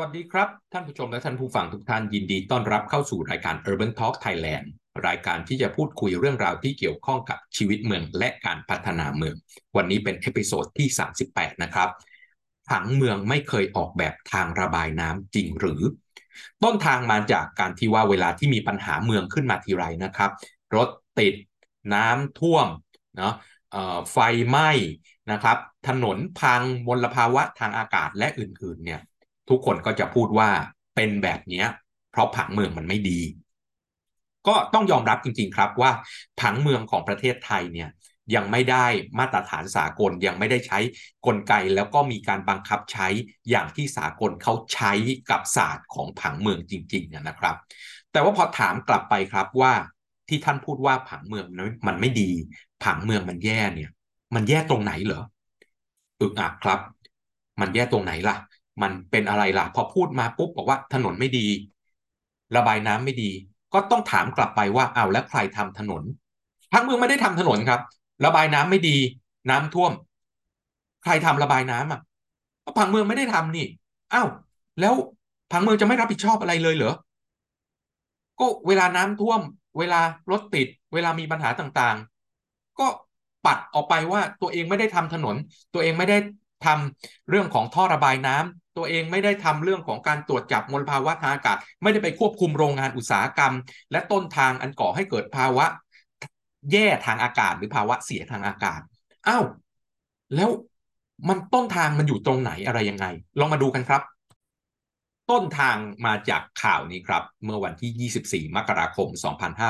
วัสดีครับ ท่านผู้ชมและท่านผู้ฟังทุกท่านยินดีต้อนรับเข้าสู่รายการ Urban Talk Thailand รายการที่จะพูดคุยเรื่องราวที่เกี่ยวข้องกับชีวิตเมืองและการพัฒนาเมือง วันนี้เป็น episode ที่ 38 นะครับผังเมืองไม่เคยออกแบบทางระบายน้ำจริงหรือ ต้นทางมาจากการที่ว่าเวลาที่มีปัญหาเมืองขึ้นมาทีไรนะครับ รถติดน้ำท่วมเนาะไฟไหม้นะครับ ถนนพังมลภาวะทางอากาศและอื่นๆเนี่ย ทุกคนก็จะพูดว่าเป็นแบบนี้เพราะผังเมืองมันไม่ดี ก็ต้องยอมรับจริง ๆ ครับว่าผังเมืองของประเทศไทยเนี่ยยังไม่ได้มาตรฐานสากลยังไม่ได้ใช้กลไกแล้วก็มีการบังคับใช้อย่างที่สากลเขาใช้กับศาสตร์ของผังเมืองจริงๆนะครับ แต่ว่าพอถามกลับไปครับว่าที่ท่านพูดว่าผังเมืองมันไม่ดี ผังเมืองมันแย่เนี่ย มันแย่ตรงไหนเหรออึกอักครับ มันแย่ตรงไหนล่ะ มันเป็นอะไรล่ะ พอพูดมาปุ๊บบอกว่าถนนไม่ดี ระบายน้ำไม่ดี ก็ต้องถามกลับไปว่าเอาแล้วใครทำถนนทั้งเมืองไม่ได้ทำถนนครับ ระบายน้ำไม่ดี น้ำท่วม ใครทำระบายน้ำอะผังเมืองไม่ได้ทำนี่อ้าวแล้วผังเมืองจะไม่รับผิดชอบอะไรเลยเหรอก็เวลาน้ำท่วม เวลารถติด เวลามีปัญหาต่างๆ ก็ปัดออกไปว่าตัวเองไม่ได้ทำถนน ตัวเองไม่ได้ทำเรื่องของท่อระบายน้ำ ตัวเองไม่ได้ทำเรื่องของการตรวจจับมลภาวะทางอากาศ ไม่ได้ไปควบคุมโรงงานอุตสาหกรรม และต้นทางอันก่อให้เกิดภาวะ แย่ทางอากาศหรือภาวะเสียทางอากาศอ้าวแล้วมันต้นทางมันอยู่ตรงไหนอะไรยังไง ลองมาดูกันครับ ต้นทางมาจากข่าวนี้ครับ เมื่อวันที่ 24 มกราคม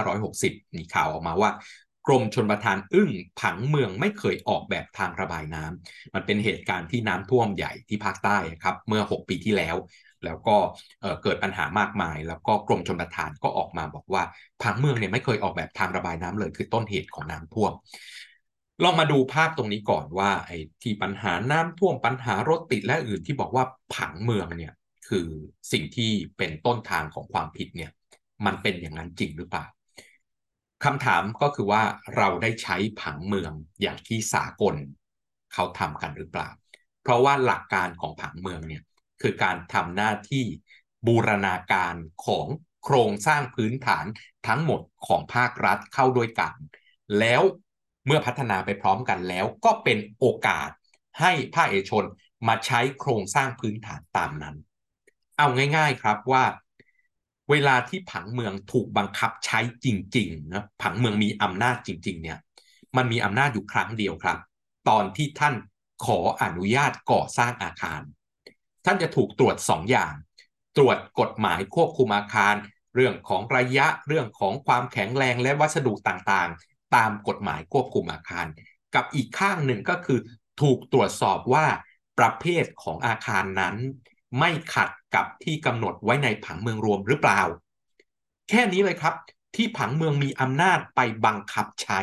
2560 มีข่าวออกมาว่า กรมชนประทานอึ้งผังเมืองไม่เคยออกแบบทางระบายน้ำมันเป็นเหตุการณ์ที่น้ำท่วมใหญ่ที่ภาคใต้ครับเมื่อ 6 ปีที่แล้ว แล้วก็เกิดปัญหามากมาย แล้วก็กรมชนประทานก็ออกมาบอกว่าผังเมืองเนี่ยไม่เคยออกแบบทางระบายน้ำเลย คือต้นเหตุของน้ำท่วมลองมาดูภาพตรงนี้ก่อนว่าไอ้ที่ปัญหาน้ำท่วมปัญหารถติดและอื่นที่บอกว่าผังเมืองเนี่ยคือสิ่งที่เป็นต้นทางของความผิดเนี่ยมันเป็นอย่างนั้นจริงหรือเปล่า คำถามก็คือว่าเราได้ใช้ผังเมืองอย่างที่สากลเขาทำกันหรือเปล่า เพราะว่าหลักการของผังเมืองเนี่ยคือการทำหน้าที่บูรณาการของโครงสร้างพื้นฐานทั้งหมดของภาครัฐเข้าด้วยกัน แล้วเมื่อพัฒนาไปพร้อมกันแล้วก็เป็นโอกาสให้ภาคเอกชนมาใช้โครงสร้างพื้นฐานตามนั้น เอาง่าย ๆครับว่า เวลาที่ผังเมืองถูกบังคับใช้จริงๆนะผังเมืองมีอำนาจจริง ๆ เนี่ย มันมีอำนาจอยู่ครั้งเดียวครับ ตอนที่ท่านขออนุญาตก่อสร้างอาคาร ท่านจะถูกตรวจ2ออย่าง ตรวจกฎหมายควบคุมอาคาร เรื่องของระยะเรื่องของความแข็งแรงและวัสดุต่างๆ ตามกฎหมายควบคุมอาคาร กับอีกข้างหนึ่งก็คือ ถูกตรวจสอบว่าประเภทของอาคารนั้น ไม่ขัดกับที่กำหนดไว้ในผังเมืองรวมหรือเปล่า แค่นี้เลยครับ ที่ผังเมืองมีอำนาจไปบังคับใช้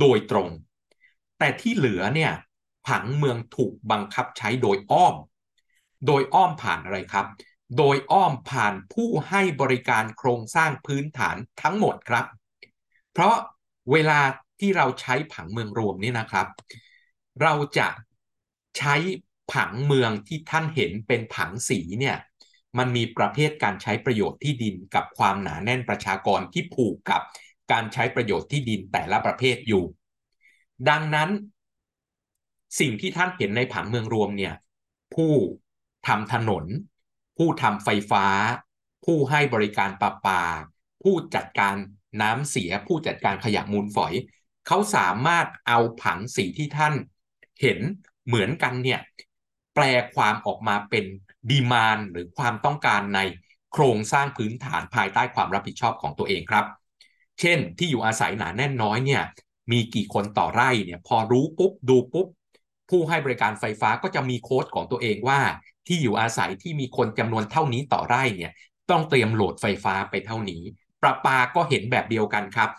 โดยตรง แต่ที่เหลือเนี่ยผังเมืองถูกบังคับใช้โดยอ้อม โดยอ้อมผ่านอะไรครับ โดยอ้อมผ่านผู้ให้บริการโครงสร้างพื้นฐานทั้งหมดครับ เพราะเวลาที่เราใช้ผังเมืองรวมนี่นะครับ เราจะใช้ ผังเมืองที่ท่านเห็นเป็นผังสีเนี่ยมันมีประเภทการใช้ประโยชน์ที่ดินกับความหนาแน่นประชากรที่ผูกกับการใช้ประโยชน์ที่ดินแต่ละประเภทอยู่ ดังนั้น สิ่งที่ท่านเห็นในผังเมืองรวมเนี่ยผู้ทำถนน ผู้ทำไฟฟ้า ผู้ให้บริการประปา ผู้จัดการน้ำเสีย ผู้จัดการขยะมูลฝอย เขาสามารถเอาผังสีที่ท่านเห็นเหมือนกันเนี่ย ลความออกมาเป็นดีมานหรือความต้องการในโครงสร้างพื้นฐานภายใต้ความรับผิดชอบของตัวเองครับ เช่นที่อยู่อาศัยหนาแน่นน้อยเนี่ยมีกี่คนต่อไร่เนี่ยพอรู้ปุ๊บดูปุ๊บ ผู้ให้บริการไฟฟ้าก็จะมีโค้ดของตัวเองว่า ที่อยู่อาศัยที่มีคนจำนวนเท่านี้ต่อไร่เนี่ยต้องเตรียมโหลดไฟฟ้าไปเท่านี้ ประปาก็เห็นแบบเดียวกันครับ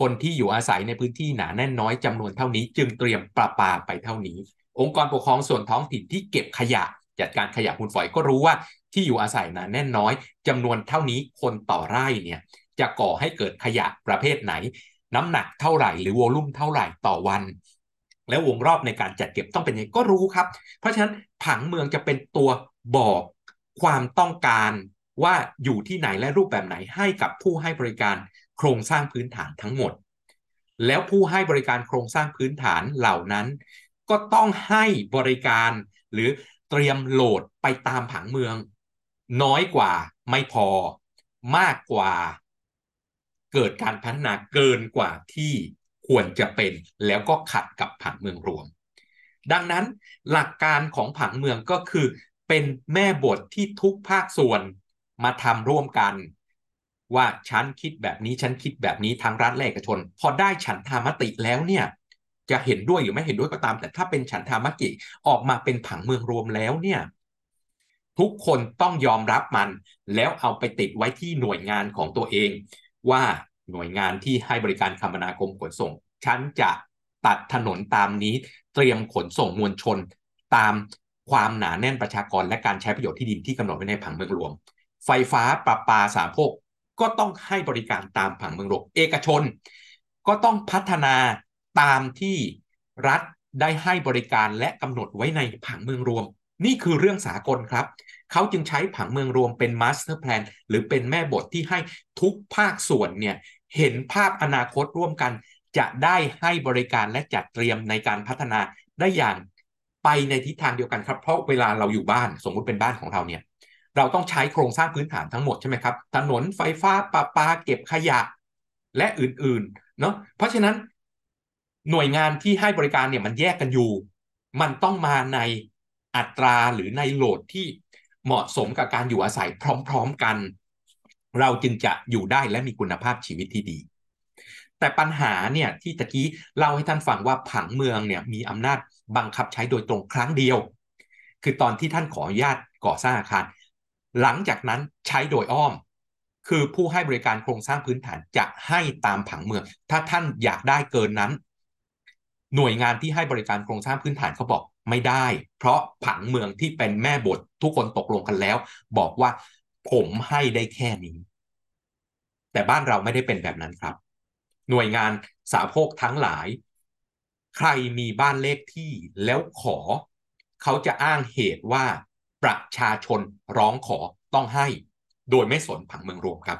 คนที่อยู่อาศัยในพื้นที่หนาแน่นน้อยจำนวนเท่านี้ จึงเตรียมประปาไปเท่านี้ องค์กรปกครองส่วนท้องถิ่นที่เก็บขยะจัดการขยะมูลฝอยก็รู้ว่าที่อยู่อาศัยนะแน่นน้อยจำนวนเท่านี้คนต่อไร่เนี่ยจะก่อให้เกิดขยะประเภทไหน น้ำหนักเท่าไหร่ หรือวอลุ่มเท่าไหร่ต่อวัน แล้ววงรอบในการจัดเก็บต้องเป็นยังไงก็รู้ครับ เพราะฉะนั้นผังเมืองจะเป็นตัวบอกความต้องการว่าอยู่ที่ไหนและรูปแบบไหนให้กับผู้ให้บริการโครงสร้างพื้นฐานทั้งหมด แล้วผู้ให้บริการโครงสร้างพื้นฐานเหล่านั้น ก็ต้องให้บริการ หรือเตรียมโหลดไปตามผังเมือง น้อยกว่าไม่พอมากกว่า เกิดการพัฒนาเกินกว่าที่ควรจะเป็นแล้วก็ขัดกับผังเมืองรวม ดังนั้นหลักการของผังเมืองก็คือ เป็นแม่บทที่ทุกภาคส่วนมาทำร่วมกัน ว่าฉันคิดแบบนี้ฉันคิดแบบนี้ทางรัฐและเอกชน พอได้ฉันทามติแล้วเนี่ย จะเห็นด้วยหรือไม่เห็นด้วยก็ตาม แต่ถ้าเป็นฉันทามติออกมาเป็นผังเมืองรวมแล้วเนี่ยทุกคนต้องยอมรับมัน แล้วเอาไปติดไว้ที่หน่วยงานของตัวเอง ว่าหน่วยงานที่ให้บริการคมนาคมขนส่ง ฉันจะตัดถนนตามนี้เตรียมขนส่งมวลชน ตามความหนาแน่นประชากรและการใช้ประโยชน์ที่ดินที่กำหนดไว้ในผังเมืองรวมไฟฟ้าประปาสามโภคก็ต้องให้บริการตามผังเมืองรวมเอกชน ก็ต้องพัฒนา ตามที่รัฐได้ให้บริการและกำหนดไว้ในผังเมืองรวม นี่คือเรื่องสากลครับ เขาจึงใช้ผังเมืองรวมเป็น master plan หรือเป็นแม่บทที่ให้ทุกภาคส่วนเนี่ยเห็นภาพอนาคตร่วมกัน จะได้ให้บริการและจัดเตรียมในการพัฒนาได้อย่างไปในทิศทางเดียวกันครับ เพราะเวลาเราอยู่บ้านสมมุติเป็นบ้านของเราเนี่ยเราต้องใช้โครงสร้างพื้นฐานทั้งหมดใช่ไหมครับ ถนนไฟฟ้าประปาเก็บขยะ และอื่นๆ เนาะเพราะฉะนั้น หน่วยงานที่ให้บริการเนี่ยมันแยกกันอยู่ มันต้องมาในอัตราหรือในโหลดที่เหมาะสมกับการอยู่อาศัยพร้อม ๆกัน เราจึงจะอยู่ได้และมีคุณภาพชีวิตที่ดี แต่ปัญหาเนี่ยที่ตะกี้เล่าให้ท่านฟังว่าผังเมืองเนี่ยมีอำนาจบังคับใช้โดยตรงครั้งเดียว คือตอนที่ท่านขออนุญาตก่อสร้างอาคาร หลังจากนั้นใช้โดยอ้อม คือผู้ให้บริการโครงสร้างพื้นฐานจะให้ตามผังเมือง ถ้าท่านอยากได้เกินนั้น หน่วยงานที่ให้บริการโครงสร้างพื้นฐานเขาบอกไม่ได้ เพราะผังเมืองที่เป็นแม่บททุกคนตกลงกันแล้ว บอกว่าผมให้ได้แค่นี้ แต่บ้านเราไม่ได้เป็นแบบนั้นครับ หน่วยงานสาโภคทั้งหลาย ใครมีบ้านเลขที่แล้วขอ เขาจะอ้างเหตุว่าประชาชนร้องขอต้องให้ โดยไม่สนผังเมืองรวมครับ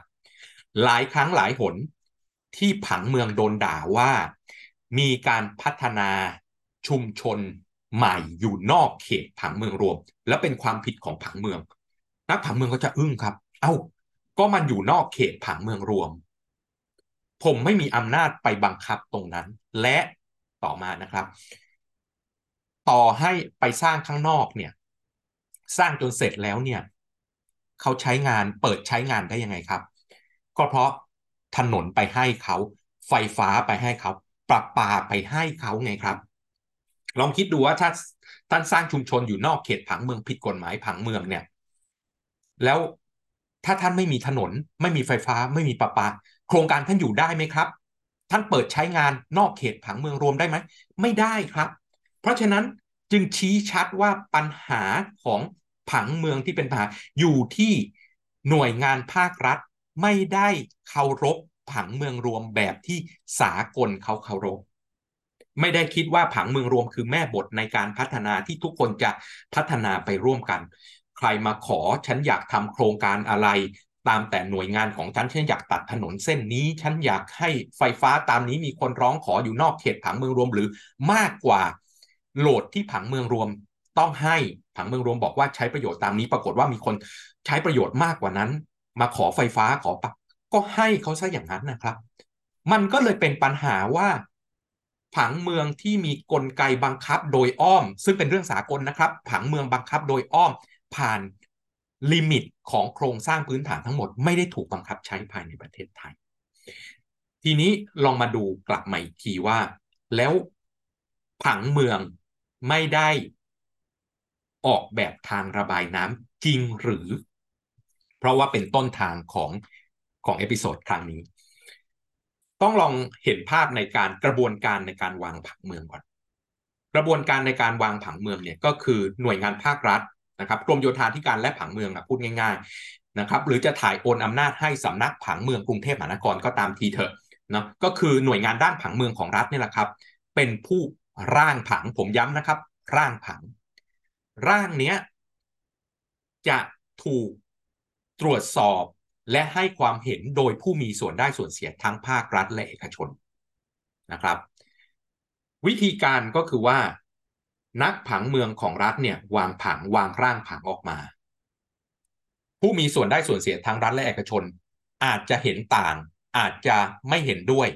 หลายครั้งหลายหนที่ผังเมืองโดนด่าว่า มีการพัฒนาชุมชนใหม่อยู่นอกเขตผังเมืองรวม แล้วเป็นความผิดของผังเมือง นักผังเมืองก็จะอึ้งครับ เอา้า ก็มันอยู่นอกเขตผังเมืองรวม ผมไม่มีอำนาจไปบังคับตรงนั้น และต่อมานะครับ ต่อให้ไปสร้างข้างนอกเนี่ย สร้างจนเสร็จแล้วเนี่ย เขาใช้งานเปิดใช้งานได้ยังไงครับ ก็เพราะถนนไปให้เขาไฟฟ้าไปให้เขา ปรับปาไปให้เขาไงครับ ลองคิดดูว่าถ้าท่านสร้างชุมชนอยู่นอกเขตผังเมืองผิดกฎหมายผังเมืองเนี่ย แล้วถ้าท่านไม่มีถนน ไม่มีไฟฟ้า ไม่มีประปา โครงการท่านอยู่ได้ไหมครับ ท่านเปิดใช้งานนอกเขตผังเมืองรวมได้ไหมไม่ได้ครับ เพราะฉะนั้นจึงชี้ชัดว่าปัญหาของผังเมืองที่เป็นปัญหาอยู่ที่หน่วยงานภาครัฐไม่ได้เคารพ ผังเมืองรวมแบบที่สากลเขาเคารพไม่ได้คิดว่าผังเมืองรวมคือแม่บทในการพัฒนาที่ทุกคนจะพัฒนาไปร่วมกัน ใครมาขอฉันอยากทำโครงการอะไร ตามแต่หน่วยงานของฉันฉันอยากตัดถนนเส้นนี้ ฉันอยากให้ไฟฟ้าตามนี้มีคนร้องขออยู่นอกเขตผังเมืองรวมหรือมากกว่าโหลดที่ผังเมืองรวมต้องให้ผังเมืองรวมบอกว่าใช้ประโยชน์ตามนี้ปรากฏว่ามีคนใช้ประโยชน์มากกว่านั้น มาขอไฟฟ้าขอปั ก็ให้เขาซะอย่างนั้นนะครับ มันก็เลยเป็นปัญหาว่าผังเมืองที่มีกลไกบังคับโดยอ้อม ซึ่งเป็นเรื่องสากลนะครับ ผังเมืองบังคับโดยอ้อม ผ่าน limit ของโครงสร้างพื้นฐานทั้งหมด ไม่ได้ถูกบังคับใช้ภายในประเทศไทย ทีนี้ลองมาดูกลับมาอีกทีว่า แล้วผังเมืองไม่ได้ออกแบบทางระบายน้ำจริงหรือ เพราะว่าเป็นต้นทางของ ของ episode ครั้งนี้ ต้องลองเห็นภาพในการกระบวนการในการวางผังเมืองก่อน กระบวนการในการวางผังเมืองเนี่ยก็คือหน่วยงานภาครัฐนะครับกรมโยธาธิการและผังเมืองนะพูดง่ายๆนะครับ หรือจะถ่ายโอนอำนาจให้สำนักผังเมืองกรุงเทพมหานครก็ตามทีเถอะนะก็คือหน่วยงานด้านผังเมืองของรัฐนี่แหละครับ เป็นผู้ร่างผังผมย้ำนะครับ ร่างผัง ร่างเนี้ยจะถูกตรวจสอบ และให้ความเห็นโดยผู้มีส่วนได้ส่วนเสียทั้งภาครัฐและเอกชนนะครับ วิธีการก็คือว่า นักผังเมืองของรัฐเนี่ยวางผังวางร่างผังออกมา ผู้มีส่วนได้ส่วนเสียทั้งรัฐและเอกชน อาจจะเห็นต่างอาจจะไม่เห็นด้วย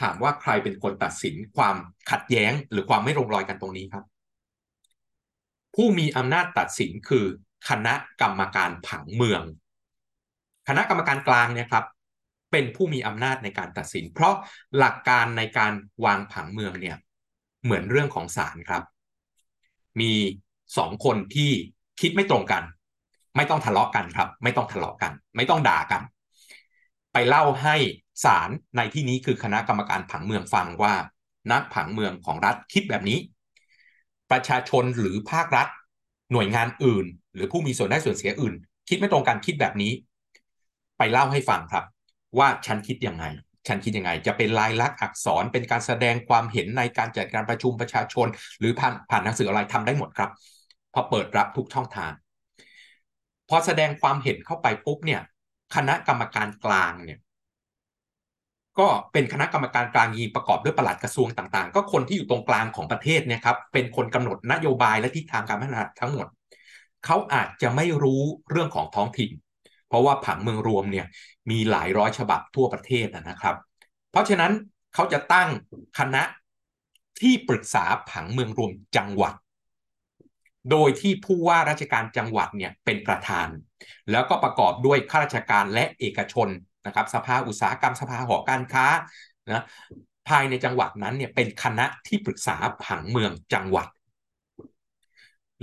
ถามว่าใครเป็นคนตัดสินความขัดแย้งหรือความไม่ลงรอยกันตรงนี้ครับ ผู้มีอำนาจตัดสินคือคณะกรรมการผังเมือง คณะกรรมการกลางเนี่ยครับเป็นผู้มีอำนาจในการตัดสิน เพราะหลักการในการวางผังเมืองเนี่ยเหมือนเรื่องของศาลครับ มีสองคนที่คิดไม่ตรงกัน ไม่ต้องทะเลาะกันครับ ไม่ต้องทะเลาะกัน ไม่ต้องด่ากัน ไปเล่าให้ศาลในที่นี้คือคณะกรรมการผังเมืองฟังว่า นักผังเมืองของรัฐคิดแบบนี้ ประชาชนหรือภาครัฐ หน่วยงานอื่น หรือผู้มีส่วนได้ส่วนเสียอื่น คิดไม่ตรงกันคิดแบบนี้ ไปเล่าให้ฟังครับ ว่าฉันคิดยังไง ฉันคิดยังไง จะเป็นลายลักษณ์อักษรเป็นการแสดงความเห็นในการจัดการประชุมประชาชน หรือผ่านผ่านหนังสืออะไรทำได้หมดครับ พอเปิดรับทุกช่องทาง พอแสดงความเห็นเข้าไปปุ๊บเนี่ย คณะกรรมการกลางเนี่ยก็เป็นคณะกรรมการกลางยีประกอบด้วยปลัดกระทรวงต่างๆ ก็คนที่อยู่ตรงกลางของประเทศเนี่ยครับ เป็นคนกำหนดนโยบายและทิศทางการพัฒนาทั้งหมด เขาอาจจะไม่รู้เรื่องของท้องถิ่น เพราะว่าผังเมืองรวมเนี่ยมีหลายร้อยฉบับทั่วประเทศนะครับ เพราะฉะนั้นเขาจะตั้งคณะที่ปรึกษาผังเมืองรวมจังหวัด โดยที่ผู้ว่าราชการจังหวัดเนี่ยเป็นประธาน แล้วก็ประกอบด้วยข้าราชการและเอกชนนะครับสภาอุตสาหกรรมสภาหอการค้านะภายในจังหวัดนั้นเนี่ยเป็นคณะที่ปรึกษาผังเมืองจังหวัด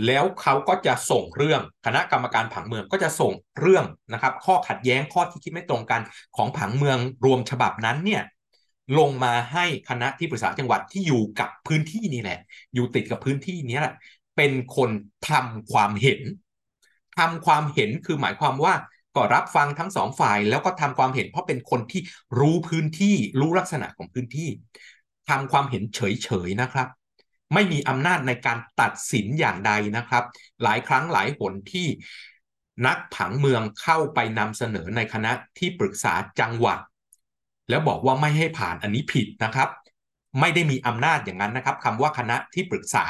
แล้วเขาก็จะส่งเรื่องคณะกรรมการผังเมืองก็จะส่งเรื่องนะครับ ข้อขัดแย้งข้อที่คิดไม่ตรงกันของผังเมืองรวมฉบับนั้นเนี่ยลงมาให้คณะที่ปรึกษาจังหวัดที่อยู่กับพื้นที่นี่แหละ อยู่ติดกับพื้นที่นี้แหละเป็นคนทำความเห็นทำความเห็นคือหมายความว่าก็รับฟังทั้งสองฝ่าย แล้วก็ทำความเห็นเพราะเป็นคนที่รู้พื้นที่รู้ลักษณะของพื้นที่ทำความเห็นเฉยๆนะครับ ไม่มีอำนาจในการตัดสินอย่างใดนะครับ หลายครั้งหลายหนที่นักผังเมืองเข้าไปนำเสนอในคณะที่ปรึกษาจังหวัด แล้วบอกว่าไม่ให้ผ่านอันนี้ผิดนะครับ ไม่ได้มีอำนาจอย่างนั้นนะครับคำว่าคณะที่ปรึกษา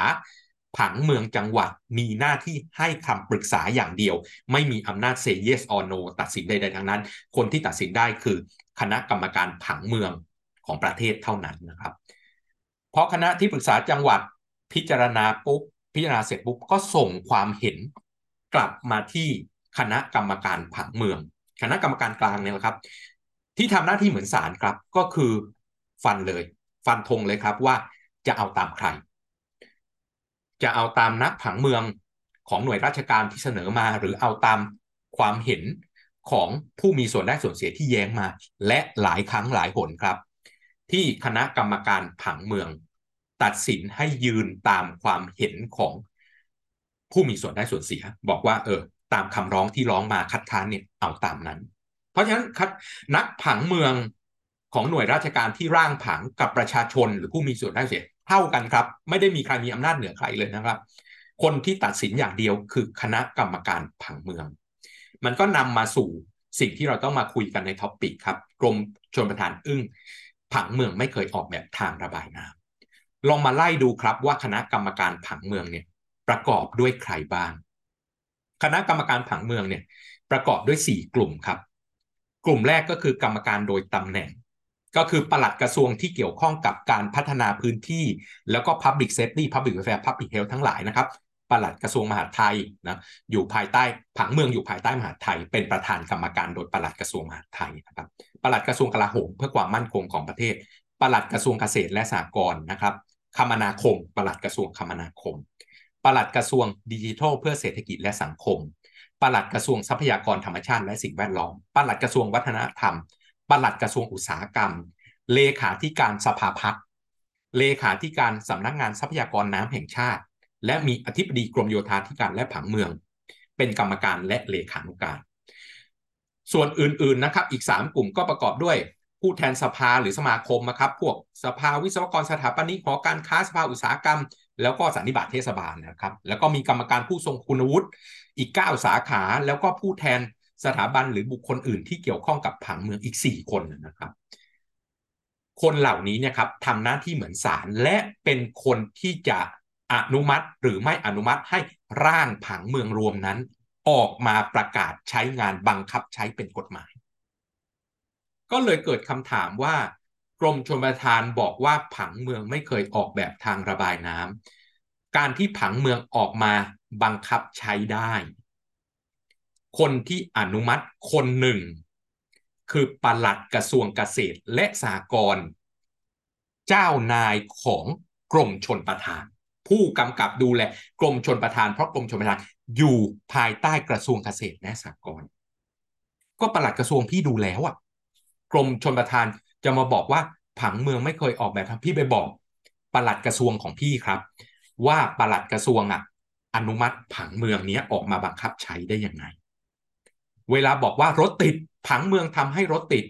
ผังเมืองจังหวัดมีหน้าที่ให้คำปรึกษาอย่างเดียว ไม่มีอำนาจ say yes or no ตัดสินใดๆทั้งนั้น คนที่ตัดสินได้คือคณะกรรมการผังเมืองของประเทศเท่านั้นนะครับ เพราะคณะที่ปรึกษาจังหวัด พิจารณาปุ๊บพิจารณาเสร็จปุ๊บก็ส่งความเห็นกลับมาที่คณะกรรมการผังเมือง คณะกรรมการกลางเนี่ยครับ ที่ทำหน้าที่เหมือนศาลครับก็คือฟันเลย ฟันธงเลยครับว่าจะเอาตามใคร จะเอาตามนักผังเมืองของหน่วยราชการที่เสนอมา หรือเอาตามความเห็นของผู้มีส่วนได้ส่วนเสียที่แย้งมา และหลายครั้งหลายหนครับ ที่คณะกรรมการผังเมือง ตัดสินให้ยืนตามความเห็นของผู้มีส่วนได้ส่วนเสีย บอกว่าเออตามคำร้องที่ร้องมาคัดค้านเนี่ยเอาตามนั้น เพราะฉะนั้นนักผังเมืองของหน่วยราชการที่ร่างผังกับประชาชนหรือผู้มีส่วนได้เสียเท่ากันครับ ไม่ได้มีใครมีอำนาจเหนือใครเลยนะครับ คนที่ตัดสินอย่างเดียวคือคณะกรรมการผังเมือง มันก็นำมาสู่สิ่งที่เราต้องมาคุยกันใน topic ครับ กรมชลประทานอึ้งผังเมืองไม่เคยออกแบบทางระบายน้ำ ลองมาไล่ดูครับว่าคณะกรรมการผังเมืองเนี่ยประกอบด้วยใครบ้าง คณะกรรมการผังเมืองเนี่ยประกอบด้วย 4 กลุ่มครับ กลุ่มแรกก็คือกรรมการโดยตำแหน่ง ก็คือปลัดกระทรวงที่เกี่ยวข้องกับการพัฒนาพื้นที่ แล้วก็ Public Safety Public Welfare Public Health ทั้งหลายนะครับปลัดกระทรวงมหาดไทยนะอยู่ภายใต้ผังเมืองอยู่ภายใต้มหาดไทย เป็นประธานกรรมการโดยปลัดกระทรวงมหาดไทยนะครับปลัดกระทรวงกลาโหมเพื่อความมั่นคงของประเทศปลัดกระทรวงเกษตรและสหกรณ์นะครับ คมนาคม ปลัดกระทรวงคมนาคม ปลัดกระทรวงดิจิทัลเพื่อเศรษฐกิจและสังคม ปลัดกระทรวงทรัพยากรธรรมชาติและสิ่งแวดล้อม ปลัดกระทรวงวัฒนธรรม ปลัดกระทรวงอุตสาหกรรม เลขาธิการสภาพัฒน์เลขาธิการสำนักงานทรัพยากรน้ำแห่งชาติ และมีอธิบดีกรมโยธาธิการและผังเมือง เป็นกรรมการและเลขานุการ ส่วนอื่นๆนะครับ อีก 3 กลุ่มก็ประกอบด้วย ผู้แทนสภาหรือสมาคมนะครับพวกสภาวิศวกรสถาปนิกหอการค้าสภาอุตสาหกรรม แล้วก็สันนิบาตเทศบาลนะครับ แล้วก็มีกรรมการผู้ทรงคุณวุฒิอีก 9 สาขา แล้วก็ผู้แทนสถาบันหรือบุคคลอื่นที่เกี่ยวข้องกับผังเมืองอีก 4 คนนะครับ คนเหล่านี้เนี่ยครับทำหน้าที่เหมือนศาลและเป็นคนที่จะอนุมัติหรือไม่อนุมัติให้ร่างผังเมืองรวมนั้น ออกมาประกาศใช้งานบังคับใช้เป็นกฎหมาย ก็เลยเกิดคำถามว่ากรมชลประทานบอกว่าผังเมืองไม่เคยออกแบบทางระบายน้ำการที่ผังเมืองออกมาบังคับใช้ได้ คนที่อนุมัติคนหนึ่ง คือปลัดกระทรวงเกษตรและสหกรณ์เจ้านายของกรมชนประทาน ผู้กำกับดูแลกรมชนประทานเพราะกรมชนประทานอยู่ภายใต้กระทรวงเกษตรและสหกรณ์ก็ปลัดกระทรวงพี่ดูแล้วอะ กรมชนประทานจะมาบอกว่าผังเมืองไม่เคยออกแบบทพี่ไปบอกปลัดกระทรวงของพี่ครับ ว่าปลัดกระทรวงอะ อนุมัติผังเมืองนี้ออกมาบังคับใช้ได้ยังไง เวลาบอกว่ารถติดผังเมืองทำให้รถติด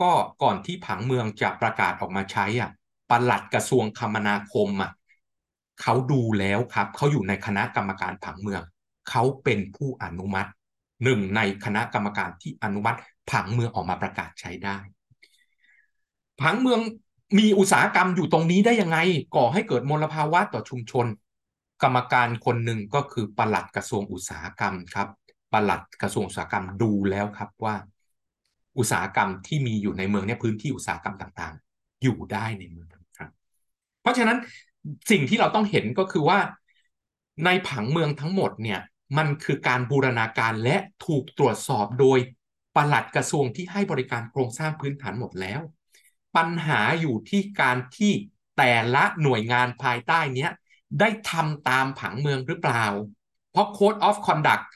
ก็ก่อนที่ผังเมืองจะประกาศออกมาใช้อะปลัดกระทรวงคมนาคมอะเขาดูแล้วครับเขาอยู่ในคณะกรรมการผังเมืองเขาเป็นผู้อนุมัติ หนึ่งในคณะกรรมการที่อนุมัติผังเมืองออกมาประกาศใช้ได้ ผังเมืองมีอุตสาหกรรมอยู่ตรงนี้ได้ยังไง ก่อให้เกิดมลภาวะต่อชุมชน กรรมการคนหนึ่งก็คือปลัดกระทรวงอุตสาหกรรมครับปลัดกระทรวงอุตสาหกรรมดูแล้วครับว่า อุตสาหกรรมที่มีอยู่ในเมืองเนี่ยพื้นที่อุตสาหกรรมต่างๆ อยู่ได้ในเมืองครับ เพราะฉะนั้นสิ่งที่เราต้องเห็นก็คือว่า ในผังเมืองทั้งหมดเนี่ย มันคือการบูรณาการและถูกตรวจสอบโดยปลัดกระทรวงที่ให้บริการโครงสร้างพื้นฐานหมดแล้ว ปัญหาอยู่ที่การที่แต่ละหน่วยงานภายใต้นี้ได้ทำตามผังเมืองหรือเปล่า เพราะ Code of Conduct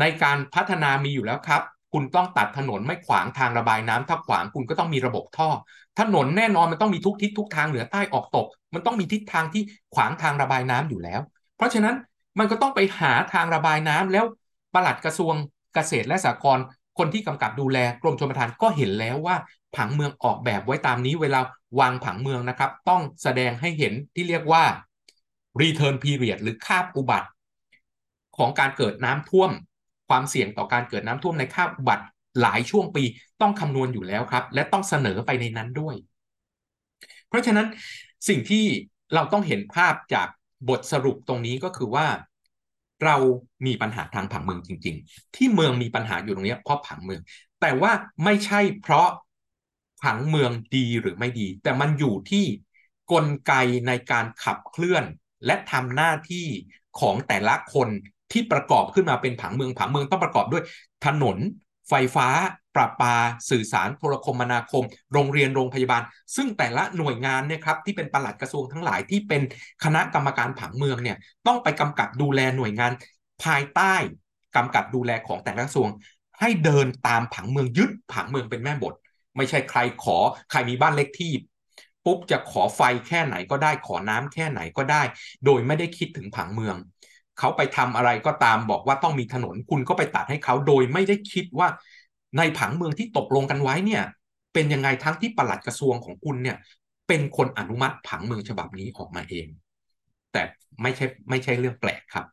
ในการพัฒนามีอยู่แล้วครับ คุณต้องตัดถนนไม่ขวางทางระบายน้ำถ้าขวางคุณก็ต้องมีระบบท่อ ถนนแน่นอนมันต้องมีทุกทิศทุกทางเหนือใต้ออกตก มันต้องมีทิศทางที่ขวางทางระบายน้ำอยู่แล้ว เพราะฉะนั้น มันก็ต้องไปหาทางระบายน้ำแล้วปลัดกระทรวงเกษตรและสหกรณ์คนที่กำกับดูแลกรมชลประทานก็เห็นแล้วว่าผังเมืองออกแบบไว้ตามนี้เวลาวางผังเมืองนะครับ ต้องแสดงให้เห็นที่เรียกว่า return period หรือคาบอุบัติ ของการเกิดน้ำท่วม ความเสี่ยงต่อการเกิดน้ำท่วมในคาบอุบัติหลายช่วงปีต้องคำนวณอยู่แล้วครับ และต้องเสนอไปในนั้นด้วย เพราะฉะนั้นสิ่งที่เราต้องเห็นภาพจาก บทสรุปตรงนี้ก็คือว่า เรามีปัญหาทางผังเมืองจริง ๆ ที่เมืองมีปัญหาอยู่ตรงนี้เพราะผังเมือง แต่ว่าไม่ใช่เพราะผังเมืองดีหรือไม่ดี แต่มันอยู่ที่กลไกในการขับเคลื่อน และทำหน้าที่ของแต่ละคนที่ประกอบขึ้นมาเป็นผังเมืองผังเมืองต้องประกอบด้วย ถนนไฟฟ้า ประปาสื่อสารโทรคมนาคม โรงเรียนโรงพยาบาล ซึ่งแต่ละหน่วยงานเนี่ยครับที่เป็นปลัดกระทรวงทั้งหลายที่เป็นคณะกรรมการผังเมืองเนี่ยต้องไปกำกับดูแลหน่วยงานภายใต้กำกับดูแลของแต่ละกระทรวง ให้เดินตามผังเมืองยึดผังเมืองเป็นแม่บท ไม่ใช่ใครขอใครมีบ้านเล็กที่ปุ๊บจะขอไฟแค่ไหนก็ได้ขอน้ำแค่ไหนก็ได้ โดยไม่ได้คิดถึงผังเมือง เขาไปทำอะไรก็ตามบอกว่าต้องมีถนนคุณก็ไปตัดให้เขาโดยไม่ได้คิดว่า ในผังเมืองที่ตกลงกันไว้เนี่ย เป็นยังไงทั้งที่ปลัดกระทรวงของคุณเนี่ย เป็นคนอนุมัติผังเมืองฉบับนี้ออกมาเอง แต่ไม่ใช่ไม่ใช่เรื่องแปลกครับ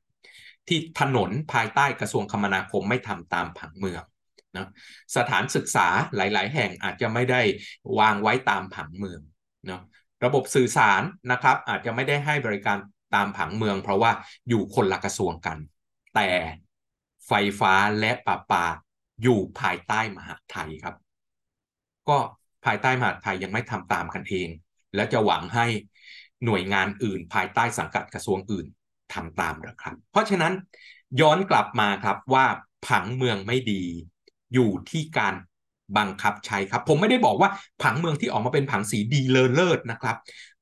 ที่ถนนภายใต้กระทรวงคมนาคมไม่ทำตามผังเมืองนะสถานศึกษาหลาย ๆ แห่งอาจจะไม่ได้วางไว้ตามผังเมืองเนาะระบบสื่อสารนะครับ อาจจะไม่ได้ให้บริการตามผังเมือง เพราะว่าอยู่คนละกระทรวงกัน แต่ไฟฟ้าและประปา อยู่ภายใต้มหาไทยครับ ก็ภายใต้มหาไทยยังไม่ทำตามกันเอง แล้วจะหวังให้หน่วยงานอื่น ภายใต้สังกัดกระทรวงอื่นทำตามหรือครับ เพราะฉะนั้นย้อนกลับมาครับว่าผังเมืองไม่ดี อยู่ที่การบังคับใช้ครับ ผมไม่ได้บอกว่าผังเมืองที่ออกมาเป็นผังสีดีเลอเลิศนะครับ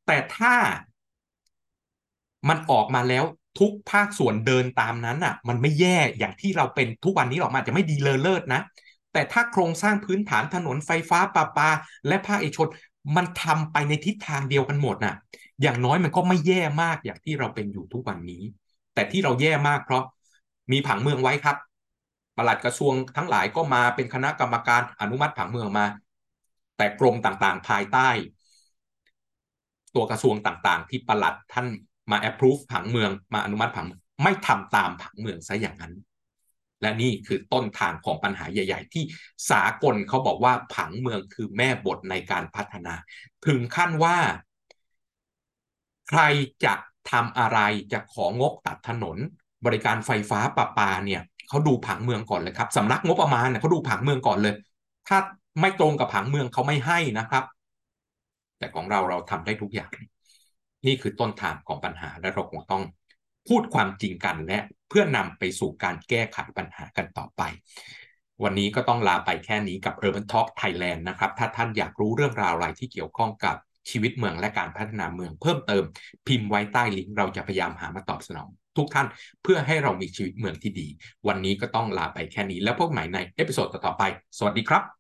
แต่ถ้ามันออกมาแล้ว ทุกภาคส่วนเดินตามนั้นอะ มันไม่แย่อย่างที่เราเป็นทุกวันนี้หรอกมันจะไม่ดีเลอเลิศนะ แต่ถ้าโครงสร้างพื้นฐานถนนไฟฟ้าปาปา และภาคเอกชนมันทำไปในทิศทางเดียวกันหมดน่ะ อย่างน้อยมันก็ไม่แย่มากอย่างที่เราเป็นอยู่ทุกวันนี้ แต่ที่เราแย่มากเพราะมีผังเมืองไว้ครับปลัดกระทรวงทั้งหลายก็มาเป็นคณะกรรมการอนุมัติผังเมืองมา แต่กรมต่างๆ ภายใต้ ตัวกระทรวงต่างๆ ที่ปลัดท่าน มา approve ผังเมืองมาอนุมัติผังไม่ทำตามผังเมืองซะอย่างนั้น และนี่คือต้นทางของปัญหาใหญ่ ๆ ที่สากลเขาบอกว่าผังเมืองคือแม่บทในการพัฒนา ถึงขั้นว่า ใครจะทำอะไรจะของบตัดถนน บริการไฟฟ้าประปาเนี่ยเขาดูผังเมืองก่อนเลยครับสำนักงบประมาณเนี่ยเขาดูผังเมืองก่อนเลย ถ้าไม่ตรงกับผังเมืองเขาไม่ให้นะครับ แต่ของเราเราทำได้ทุกอย่าง นี่คือต้นทางของปัญหาและเราคงต้องพูดความจริงกันและเพื่อนำไปสู่การแก้ไขปัญหากันต่อไป วันนี้ก็ต้องลาไปแค่นี้กับ Urban Talk Thailand นะครับ ถ้าท่านอยากรู้เรื่องราวอะไรที่เกี่ยวข้องกับชีวิตเมืองและการพัฒนาเมืองเพิ่มเติม พิมพ์ไว้ใต้ลิงก์เราจะพยายามหามาตอบสนอง ทุกท่านเพื่อให้เรามีชีวิตเมืองที่ดี วันนี้ก็ต้องลาไปแค่นี้แล้วพบใหม่ในเอพิโซดต่อไป สวัสดีครับ